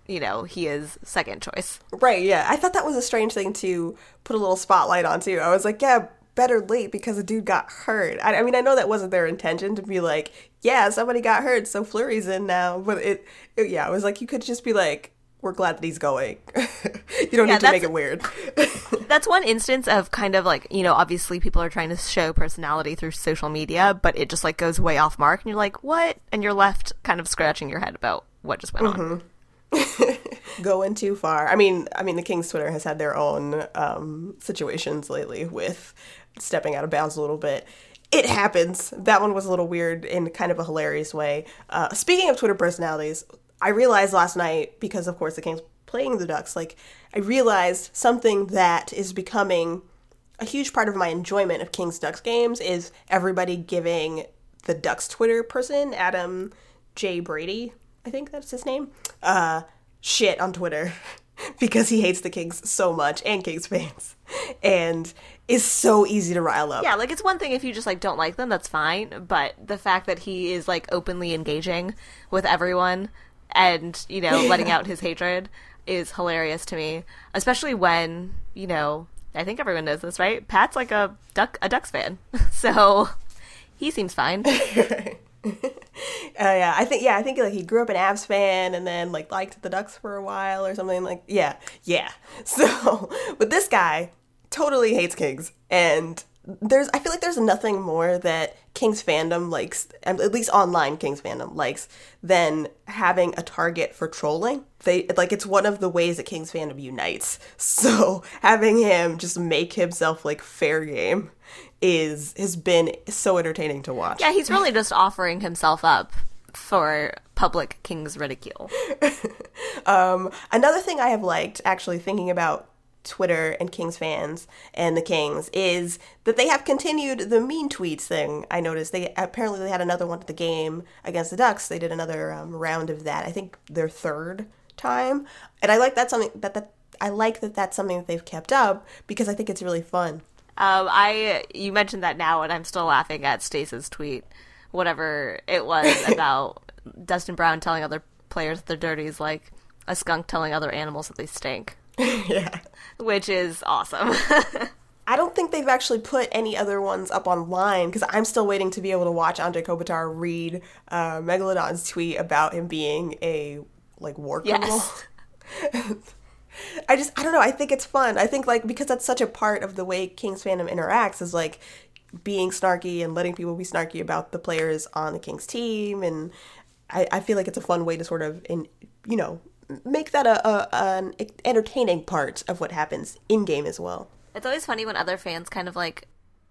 you know, he is second choice. Right, yeah. I thought that was a strange thing to put a little spotlight on too. I was like, yeah, better late because a dude got hurt. I, I mean, I know that wasn't their intention to be like, yeah, somebody got hurt, so Fleury's in now. But it, it yeah, it was like you could just be like, we're glad that he's going. *laughs* you don't Yeah, need to make it weird. *laughs* That's one instance of kind of like, you know, obviously people are trying to show personality through social media, but it just like goes way off mark and you're like, what? And you're left kind of scratching your head about what just went on. *laughs* going too far. I mean, I mean, the King's Twitter has had their own um, situations lately with stepping out of bounds a little bit. It happens. That one was a little weird in kind of a hilarious way. Uh, speaking of Twitter personalities, I realized last night because, of course, the Kings playing the Ducks. Like, I realized something that is becoming a huge part of my enjoyment of Kings Ducks games is everybody giving the Ducks Twitter person, Adam J. Brady, I think that's his name, uh, shit on Twitter *laughs* because he hates the Kings so much and Kings fans *laughs* and is so easy to rile up. Yeah, like it's one thing if you just like don't like them, that's fine. But the fact that he is like openly engaging with everyone and you know letting out his hatred is hilarious to me. Especially when you know I think everyone knows this, right? Pat's like a duck a Ducks fan, *laughs* so he seems fine. Uh, *laughs* yeah, I think yeah, I think like he grew up an Avs fan and then like liked the Ducks for a while or something like yeah, yeah. *laughs* So, but this guy totally hates Kings and there's I feel like there's nothing more that Kings fandom likes at least online Kings fandom likes than having a target for trolling. They like it's one of the ways that Kings fandom unites. *laughs* So, having him just make himself like fair game is has been so entertaining to watch. yeah, he's really just offering himself up for public King's ridicule. *laughs* Um, another thing I have liked, actually thinking about Twitter and Kings fans and the Kings, is that they have continued the mean tweets thing. I noticed they apparently they had another one at the game against the Ducks. They did another um, round of that. I think their third time, and I like that something that that I like that that's something that they've kept up because I think it's really fun. Um, I you mentioned that now, and I'm still laughing at Stace's tweet, whatever it was *laughs* about Dustin Brown telling other players that they're dirty is like a skunk telling other animals that they stink, *laughs* yeah. which is awesome. *laughs* I don't think they've actually put any other ones up online because I'm still waiting to be able to watch Andre Kopitar read uh, Megalodon's tweet about him being a like war criminal. yes. *laughs* I just I don't know. I think it's fun. I think like because that's such a part of the way Kings fandom interacts is like being snarky and letting people be snarky about the players on the Kings team, and I, I feel like it's a fun way to sort of in you know make that a, a an entertaining part of what happens in game as well. It's always funny when other fans kind of like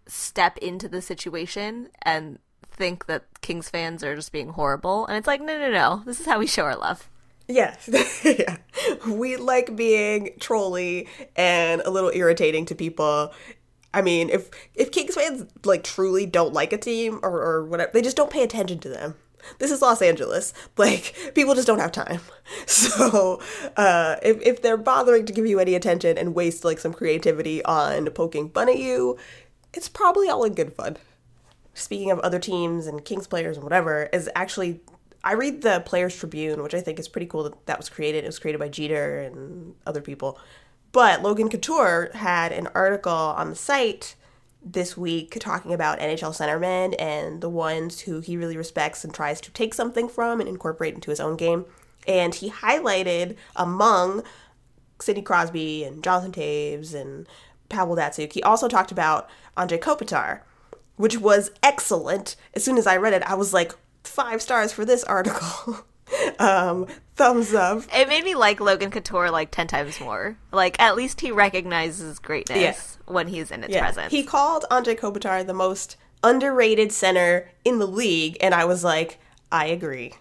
step into the situation and think that Kings fans are just being horrible, and it's like, no, no, no. This is how we show our love. Yeah. *laughs* yeah. We like being trolly and a little irritating to people. I mean, if if Kings fans like truly don't like a team or, or whatever, they just don't pay attention to them. This is Los Angeles. Like people just don't have time. *laughs* So uh, if if they're bothering to give you any attention and waste like some creativity on poking fun at you, it's probably all in good fun speaking of other teams and Kings players and whatever, is actually I read the Players Tribune, which I think is pretty cool that that was created. It was created by Jeter and other people. But Logan Couture had an article on the site this week talking about NHL centermen and the ones who he really respects and tries to take something from and incorporate into his own game. And he highlighted among Sidney Crosby and Jonathan Toews and Pavel Datsyuk. He also talked about Andre Kopitar, which was excellent. As soon as I read it, I was like, five stars for this *laughs* article. *laughs* um, thumbs up. It made me like Logan Couture like 10 times more. Like, at least he recognizes greatness Yeah. when he's in its Yeah. presence. He called Andre Kopitar the most underrated center in the league, and I was like, I agree.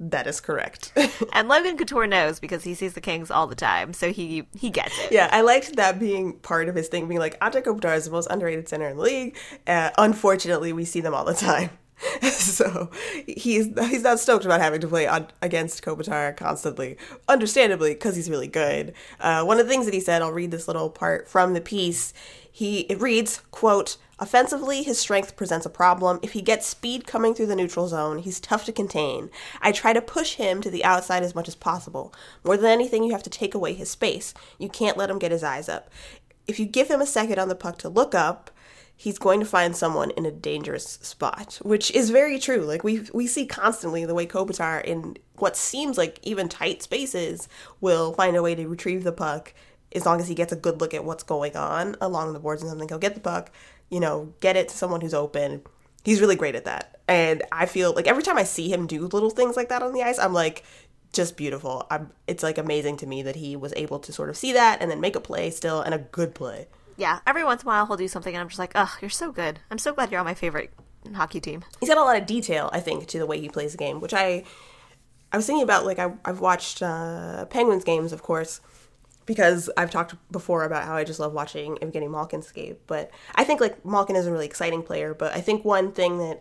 That is correct. *laughs* and Logan Couture knows because he sees the Kings all the time, so he he gets it. yeah, I liked that being part of his thing, being like, Andre Kopitar is the most underrated center in the league. Uh, unfortunately, we see them all the time. *laughs* so he's he's not stoked about having to play on, against Kopitar constantly, understandably, because he's really good. Uh, one of the things that he said, I'll read this little part from the piece. He it reads, "quote Offensively, his strength presents a problem. If he gets speed coming through the neutral zone, he's tough to contain. I try to push him to the outside as much as possible. More than anything, you have to take away his space. You can't let him get his eyes up. If you give him a second on the puck to look up, he's going to find someone in a dangerous spot, which is very true. Like we we see constantly the way Kopitar in what seems like even tight spaces will find a way to retrieve the puck as long as he gets a good look at what's going on along the boards and something. He'll get the puck, you know, get it to someone who's open. He's really great at that. And I feel like every time I see him do little things like that on the ice, I'm like just beautiful. I'm it's like amazing to me that he was able to sort of see that and then make a play still and a good play. Yeah, every once in a while he'll do something and I'm just like, ugh, you're so good. I'm so glad you're on my favorite hockey team. he's got a lot of detail i think to the way he plays the game which i i was thinking about like I, i've watched uh, penguins games of course because i've talked before about how i just love watching evgeny malkin skate but i think like malkin is a really exciting player but i think one thing that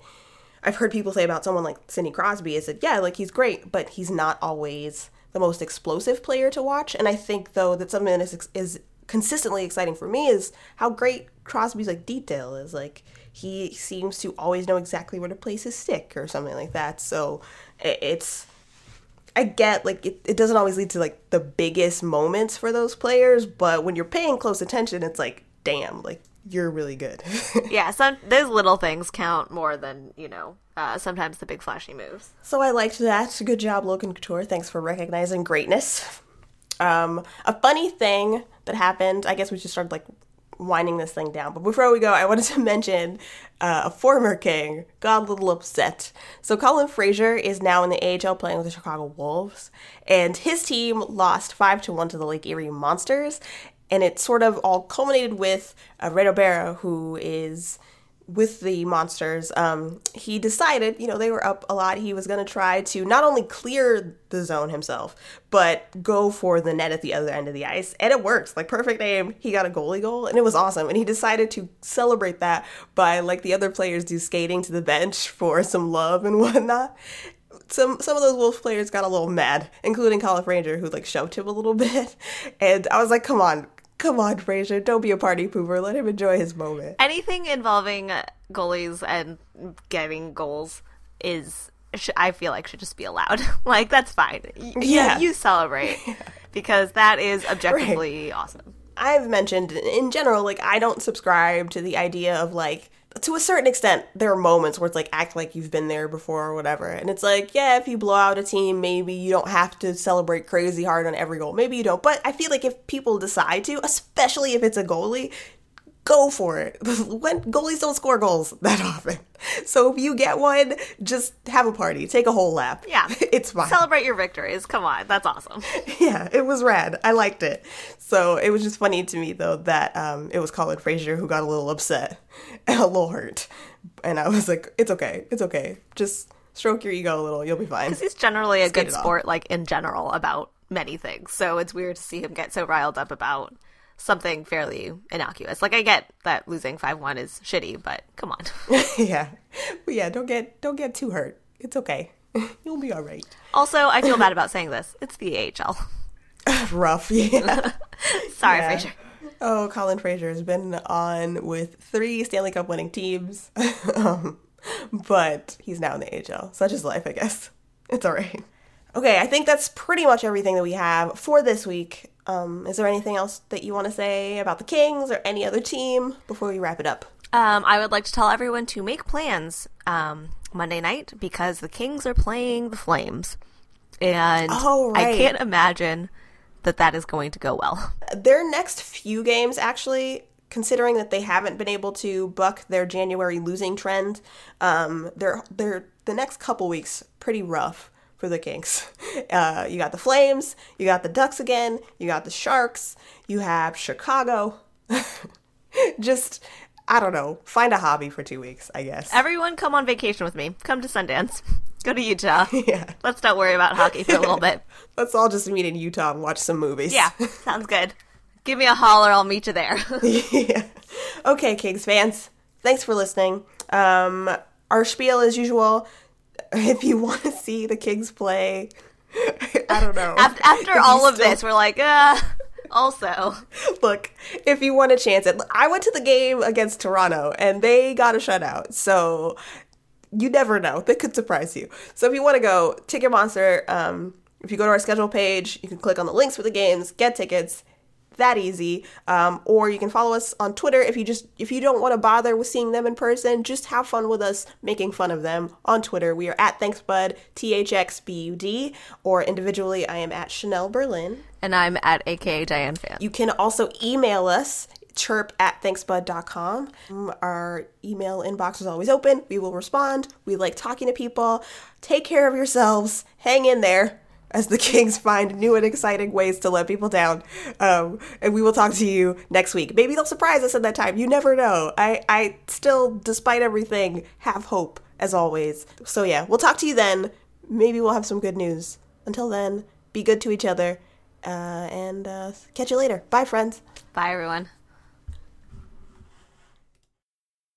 i've heard people say about someone like sidney crosby is that yeah like he's great but he's not always the most explosive player to watch and i think though that something that is, is consistently exciting for me is how great Crosby's like detail is. Like he seems to always know exactly where to place his stick or something like that. So it's I get like it, it doesn't always lead to like the biggest moments for those players, but when you're paying close attention, it's like damn, like you're really good. *laughs* Yeah, some those little things count more than, you know, uh, sometimes the big flashy moves. So I liked that. Good job, Logan Couture. Thanks for recognizing greatness. Um, a funny thing that happened, I guess we just started like winding this thing down. But before we go, I wanted to *laughs* mention uh, a former king got a little upset. So Colin Fraser is now in the AHL playing with the Chicago Wolves, and his team lost five to one to the Lake Erie Monsters. And it sort of all culminated with uh, Reto Berra, who is with the monsters, um, he decided, you know, they were up a lot. He was going to try to not only clear the zone himself, but go for the net at the other end of the ice. And it works. Like, perfect aim. He got a goalie goal, and it was awesome. And he decided to celebrate that by, like the other players do, skating to the bench for some love and *laughs* whatnot. Some some of those Wolf players got a little mad, including Colin Fraser, who like shoved him a little *laughs* bit. And I was like, come on, come on, Fraser, don't be a party pooper. Let him enjoy his moment. Anything involving goalies and getting goals is, sh- I feel like, should just be allowed. *laughs* like, that's fine. Y- Yeah. You, you celebrate *laughs* because that is objectively awesome. I've mentioned in general, like I don't subscribe to the idea of like to a certain extent, there are moments where it's like act like you've been there before or whatever. And it's like, yeah, if you blow out a team, maybe you don't have to celebrate crazy hard on every goal. Maybe you don't. But I feel like if people decide to, especially if it's a goalie, go for it. *laughs* when goalies don't score goals *laughs* that often. So if you get one, just have a party. Take a whole lap. Yeah. *laughs* It's fine. Celebrate your victories. Come on. That's awesome. yeah, it was rad. I liked it. So it was just funny to me though that um, it was Colin Fraser who got a little upset and a little hurt, and I was like, "It's okay, it's okay. Just stroke your ego a little. You'll be fine." Because he's generally a get good it off. sport, like in general, about many things. So it's weird to see him get so riled up about something fairly innocuous. Like I get that losing five one is shitty, but come on. *laughs* yeah, but yeah, don't get don't get too hurt. It's okay. *laughs* You'll be all right. also, I feel bad about saying this. It's the AHL. *laughs* Rough, yeah. Sorry, Yeah. Fraser. Oh, Colin Fraser has been on with three Stanley Cup winning teams, um, but he's now in the AHL. Such is life, I guess. It's all right. Okay, I think that's pretty much everything that we have for this week. Um, is there anything else that you want to say about the Kings or any other team before we wrap it up? Um, I would like to tell everyone to make plans um, Monday night because the Kings are playing the Flames, and Oh, I can't imagine that that is going to go well. Their next few games actually considering that they haven't been able to buck their January losing trend, um, they're they're the next couple weeks pretty rough for the Kings. *laughs* Uh, you got the Flames, you got the Ducks again, you got the Sharks, you have Chicago. *laughs* Just I don't know, find a hobby for two weeks, I guess. Everyone come on vacation with me. Come to Sundance. *laughs* Go to Utah. Yeah. Let's not worry about hockey for a little bit. Let's all just meet in Utah and watch some movies. Yeah, sounds good. Give me a holler, I'll meet you there. yeah. Okay, Kings fans, thanks for listening. Um, our spiel, as usual, if you want to see the Kings play, I don't know. after after all of still- this, we're like, uh, also. *laughs* Look, if you want a chance at, I went to the game against Toronto and they got a shutout. So you never know. They could surprise you. So if you want to go, Ticket Monster, um, if you go to our schedule page, you can click on the links for the games, get tickets. That easy. Um, or you can follow us on Twitter if you just if you don't want to bother with seeing them in person, just have fun with us making fun of them on Twitter. We are at ThanksBud, T H X B U D, or individually I am at Chanel Berlin. And I'm at AKA Diane Fan. You can also email us chirp at thanksbud.com. Um, Our email inbox is always open. We will respond. We like talking to people. Take care of yourselves. Hang in there as the *laughs* Kings find new and exciting ways to let people down. Um, and we will talk to you next week. Maybe they'll surprise us at that time. You never know. I, I still, despite everything, have hope as always. So yeah, we'll talk to you then. Maybe we'll have some good news. Until then, be good to each other. Uh, and uh, catch you later. Bye, friends. Bye, everyone.